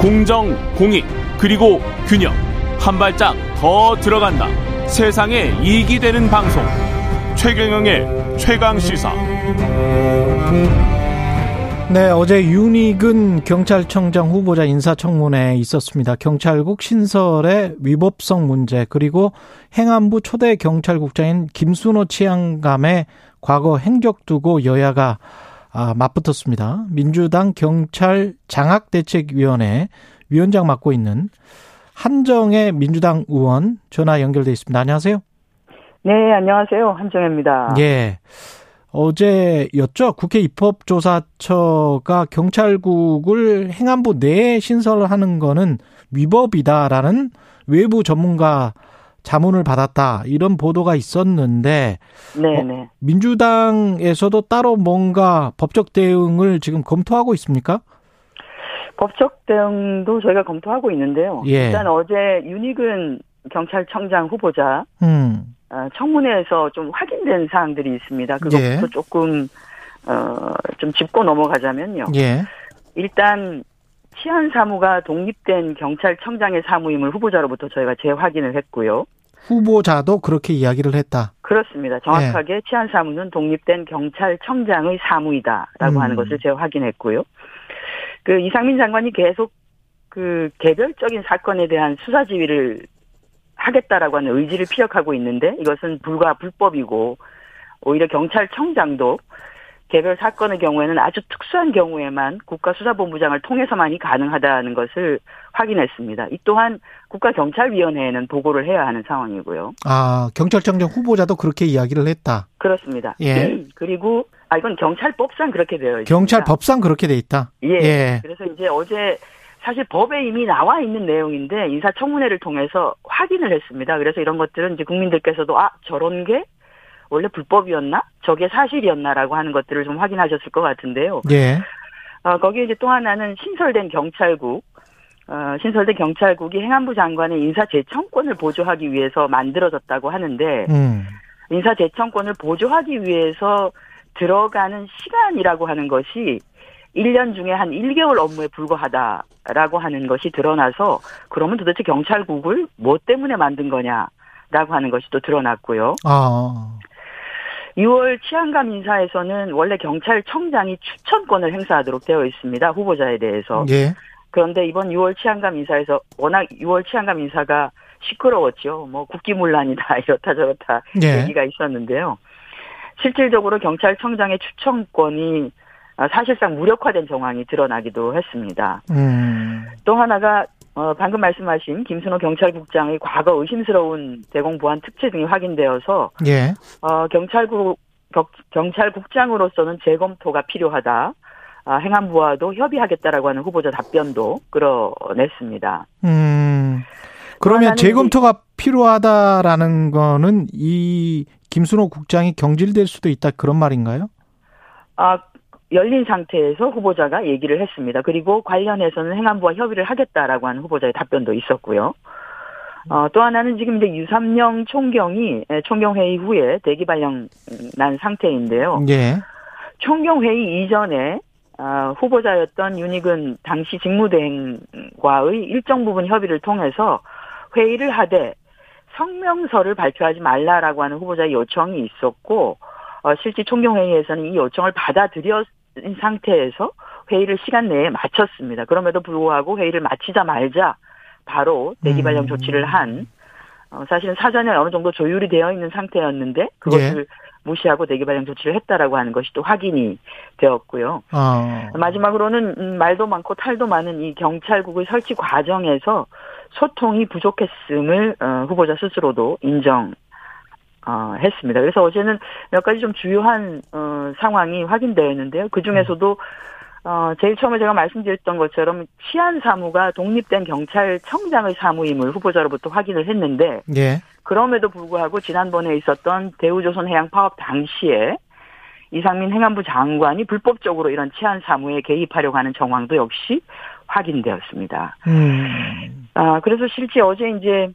공정, 공익, 그리고 균형. 한 발짝 더 들어간다. 세상에 이익이 되는 방송. 최경영의 최강 시사. 네, 어제 윤익은 경찰청장 후보자 인사청문회에 있었습니다. 경찰국 신설의 위법성 문제 그리고 행안부 초대 경찰국장인 김순호 치안감의 과거 행적 두고 여야가 아, 맞붙었습니다. 민주당 경찰 장학대책위원회 위원장 맡고 있는 한정혜 민주당 의원 전화 연결돼 있습니다. 안녕하세요. 네, 안녕하세요. 한정혜입니다. 예. 어제였죠. 국회 입법조사처가 경찰국을 행안부 내에 신설을 하는 거는 위법이다라는 외부 전문가 자문을 받았다 이런 보도가 있었는데 네, 네. 어, 민주당에서도 따로 뭔가 법적 대응을 지금 검토하고 있습니까? 법적 대응도 저희가 검토하고 있는데요. 예. 일단 어제 윤희근 경찰청장 후보자 음. 어, 청문회에서 좀 확인된 사항들이 있습니다. 그것부터 예. 조금 어, 좀 짚고 넘어가자면요. 예. 일단 치안 사무가 독립된 경찰청장의 사무임을 후보자로부터 저희가 재확인을 했고요. 후보자도 그렇게 이야기를 했다. 그렇습니다. 정확하게 예. 치안 사무는 독립된 경찰청장의 사무이다라고 음. 하는 것을 재확인했고요. 그 이상민 장관이 계속 그 개별적인 사건에 대한 수사 지휘를 하겠다라고 하는 의지를 피력하고 있는데 이것은 불과 불법이고 오히려 경찰청장도 개별 사건의 경우에는 아주 특수한 경우에만 국가수사본부장을 통해서만이 가능하다는 것을 확인했습니다. 이 또한 국가경찰위원회에는 보고를 해야 하는 상황이고요. 아, 경찰청장 후보자도 그렇게 이야기를 했다. 그렇습니다. 예. 그리고 아 이건 경찰법상 그렇게 되어 있습니다. 경찰법상 그렇게 돼 있다. 예. 예. 그래서 이제 어제 사실 법에 이미 나와 있는 내용인데 인사청문회를 통해서 확인을 했습니다. 그래서 이런 것들은 이제 국민들께서도 아 저런 게 원래 불법이었나? 저게 사실이었나라고 하는 것들을 좀 확인하셨을 것 같은데요. 예. 어, 거기에 이제 또 하나는 신설된 경찰국, 어, 신설된 경찰국이 행안부 장관의 인사재청권을 보조하기 위해서 만들어졌다고 하는데, 음. 인사재청권을 보조하기 위해서 들어가는 시간이라고 하는 것이 1년 중에 한 1개월 업무에 불과하다라고 하는 것이 드러나서, 그러면 도대체 경찰국을 뭐 때문에 만든 거냐라고 하는 것이 또 드러났고요. 아. 6월 치안감 인사에서는 원래 경찰청장이 추천권을 행사하도록 되어 있습니다. 후보자에 대해서. 예. 그런데 이번 6월 치안감 인사에서 워낙 6월 치안감 인사가 시끄러웠죠. 뭐 국기문란이다 이렇다 저렇다 예. 얘기가 있었는데요. 실질적으로 경찰청장의 추천권이 아, 사실상 무력화된 정황이 드러나기도 했습니다. 음. 또 하나가 어, 방금 말씀하신 김순호 경찰국장의 과거 의심스러운 대공 보안 특채 등이 확인되어서 예. 어, 경찰국, 경, 경찰국장으로서는 재검토가 필요하다. 아, 행안부와도 협의하겠다라고 하는 후보자 답변도 끌어냈습니다. 음. 그러면 재검토가 필요하다라는 거는 이 김순호 국장이 경질될 수도 있다 그런 말인가요? 아, 열린 상태에서 후보자가 얘기를 했습니다. 그리고 관련해서는 행안부와 협의를 하겠다라고 하는 후보자의 답변도 있었고요. 어, 또 하나는 지금 이제 유삼령 총경이 에, 총경회의 후에 대기 발령 난 상태인데요. 예. 총경회의 이전에 아, 후보자였던 윤익은 당시 직무대행과의 일정 부분 협의를 통해서 회의를 하되 성명서를 발표하지 말라라고 하는 후보자의 요청이 있었고 어, 실제 총경회의에서는 이 요청을 받아들인 상태에서 회의를 시간 내에 마쳤습니다. 그럼에도 불구하고 회의를 마치자 말자 바로 대기 발령 음. 조치를 한 어, 사실은 사전에 어느 정도 조율이 되어 있는 상태였는데 그것을 무시하고 대기 발령 조치를 했다라고 하는 것이 또 확인이 되었고요. 아. 마지막으로는 음, 말도 많고 탈도 많은 이 경찰국의 설치 과정에서 소통이 부족했음을 어, 후보자 스스로도 인정. 어, 했습니다. 그래서 어제는 몇 가지 좀 주요한 어, 상황이 확인되어 있는데요. 그 중에서도 어, 제일 처음에 제가 말씀드렸던 것처럼 치안 사무가 독립된 경찰청장의 사무임을 후보자로부터 확인을 했는데 예. 그럼에도 불구하고 지난번에 있었던 대우조선 해양 파업 당시에 이상민 행안부 장관이 불법적으로 이런 치안 사무에 개입하려고 하는 정황도 역시 확인되었습니다. 음. 아, 그래서 실제 어제 이제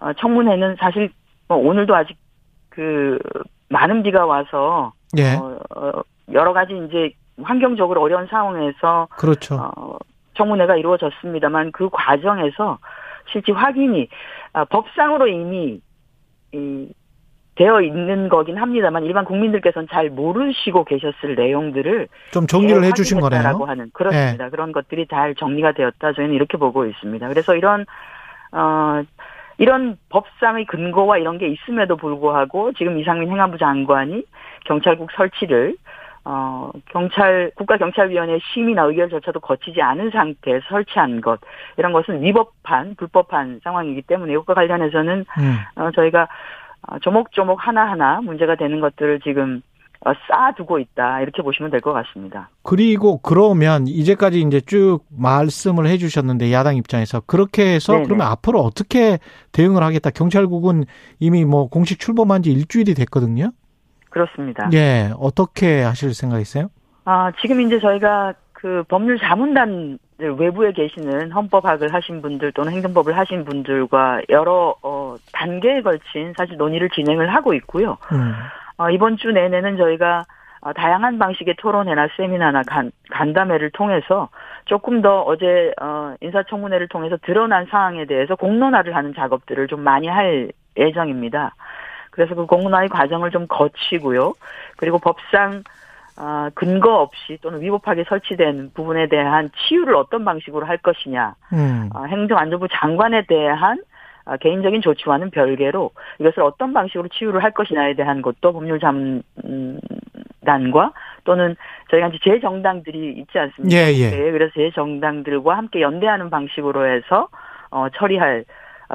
어, 청문회는 사실 뭐 오늘도 아직 그 많은 비가 와서 예. 어, 어, 여러 가지 이제 환경적으로 어려운 상황에서 그렇죠. 어, 청문회가 이루어졌습니다만 그 과정에서 실제 확인이 아, 법상으로 이미 이, 되어 있는 거긴 합니다만 일반 국민들께서는 잘 모르시고 계셨을 내용들을 좀 정리를 해주신 거네요. 라고 하는 그렇습니다. 네. 그런 것들이 잘 정리가 되었다. 저희는 이렇게 보고 있습니다. 그래서 이런 어 이런 법상의 근거와 이런 게 있음에도 불구하고 지금 이상민 행안부 장관이 경찰국 설치를 어, 경찰, 국가경찰위원회 심의나 의결조차도 거치지 않은 상태에서 설치한 것, 이런 것은 위법한, 불법한 상황이기 때문에 이것과 관련해서는, 음. 어, 저희가 어, 조목조목 하나하나 문제가 되는 것들을 지금 어, 쌓아두고 있다. 이렇게 보시면 될 것 같습니다. 그리고 그러면 이제까지 이제 쭉 말씀을 해 주셨는데 야당 입장에서 그렇게 해서 네네. 그러면 앞으로 어떻게 대응을 하겠다. 경찰국은 이미 뭐 공식 출범한 지 일주일이 됐거든요. 그렇습니다. 예, 어떻게 하실 생각이세요? 아, 지금 이제 저희가 그 법률 자문단 외부에 계시는 헌법학을 하신 분들 또는 행정법을 하신 분들과 여러 어, 단계에 걸친 사실 논의를 진행을 하고 있고요. 음. 어, 이번 주 내내는 저희가 어, 다양한 방식의 토론회나 세미나나 간, 간담회를 통해서 조금 더 어제 어, 인사청문회를 통해서 드러난 사항에 대해서 공론화를 하는 작업들을 좀 많이 할 예정입니다. 그래서 그 공론화의 과정을 좀 거치고요. 그리고 법상 어, 근거 없이 또는 위법하게 설치된 부분에 대한 치유를 어떤 방식으로 할 것이냐, 음. 어, 행정안전부 장관에 대한 어, 개인적인 조치와는 별개로 이것을 어떤 방식으로 치유를 할 것이냐에 대한 것도 법률자문단과 또는 저희가 이제 제 정당들이 있지 않습니까? 예, 예. 그래서 제 정당들과 함께 연대하는 방식으로 해서 어, 처리할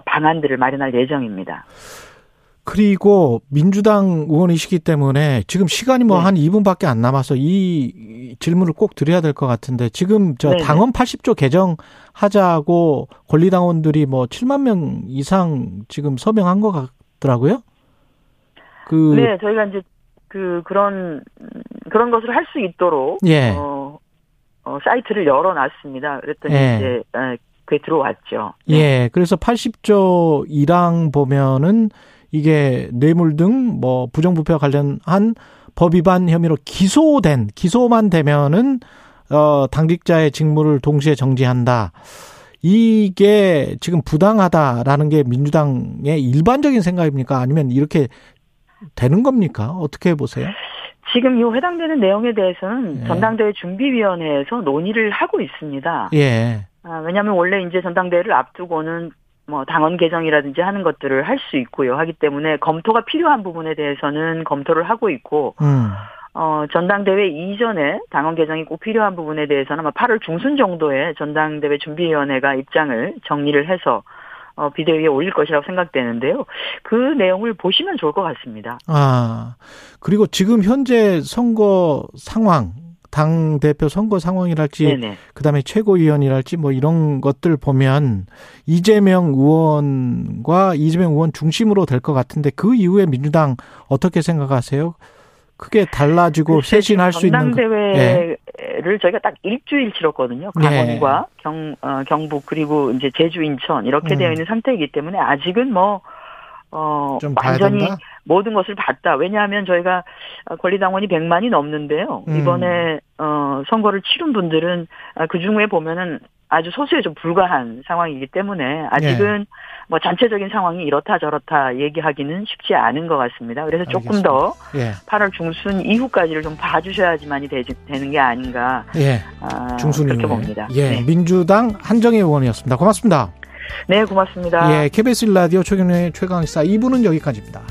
방안들을 마련할 예정입니다. 그리고 민주당 의원이시기 때문에 지금 시간이 뭐한 네. 2분밖에 안 남아서 이 질문을 꼭 드려야 될 것 같은데 지금 저 네, 네. 당원 80조 개정하자고 권리당원들이 뭐 7만 명 이상 지금 서명한 것 같더라고요. 그 네, 저희가 이제 그 그런 그런 것을 할 수 있도록 예. 어, 어, 사이트를 열어놨습니다. 그랬더니 예. 이제 그게 들어왔죠. 네. 예, 그래서 80조 1항 보면은 이게 뇌물 등 뭐 부정부패와 관련한 법 위반 혐의로 기소된 기소만 되면은 어 당직자의 직무를 동시에 정지한다. 이게 지금 부당하다라는 게 민주당의 일반적인 생각입니까? 아니면 이렇게 되는 겁니까? 어떻게 보세요? 지금 이 해당되는 내용에 대해서는 예. 전당대회 준비위원회에서 논의를 하고 있습니다. 예. 아, 왜냐하면 원래 이제 전당대회를 앞두고는 뭐 당원 개정이라든지 하는 것들을 할 수 있고요. 하기 때문에 검토가 필요한 부분에 대해서는 검토를 하고 있고 음. 어, 전당대회 이전에 당원 개정이 꼭 필요한 부분에 대해서는 아마 8월 중순 정도에 전당대회 준비위원회가 입장을 정리를 해서 어, 비대위에 올릴 것이라고 생각되는데요. 그 내용을 보시면 좋을 것 같습니다. 아, 그리고 지금 현재 선거 상황, 당 대표 선거 상황이랄지 네네. 그다음에 최고위원이랄지 뭐 이런 것들 보면 이재명 의원과 이재명 의원 중심으로 될 것 같은데 그 이후에 민주당 어떻게 생각하세요? 크게 달라지고 쇄신할 수 있는 전당대회를 네. 저희가 딱 일주일 치렀거든요. 강원과 네. 경 어, 경북 그리고 이제 제주 인천 이렇게 음. 되어 있는 상태이기 때문에 아직은 뭐 어, 완전히? 모든 것을 봤다. 왜냐하면 저희가 권리당원이 100만이 넘는데요. 음. 이번에, 어, 선거를 치른 분들은 아, 그 중에 보면은 아주 소수에 좀 불과한 상황이기 때문에 아직은 네. 뭐 전체적인 상황이 이렇다 저렇다 얘기하기는 쉽지 않은 것 같습니다. 그래서 알겠습니다. 조금 더 예. 8월 중순 이후까지를 좀 봐주셔야지만이 되, 는게 아닌가. 예. 아, 중순 그렇게. 봅니다. 예. 네. 민주당 한정혜 의원이었습니다. 고맙습니다. 네, 고맙습니다. 예, KBS 라디오 최경련의 최강시사 2부는 여기까지입니다.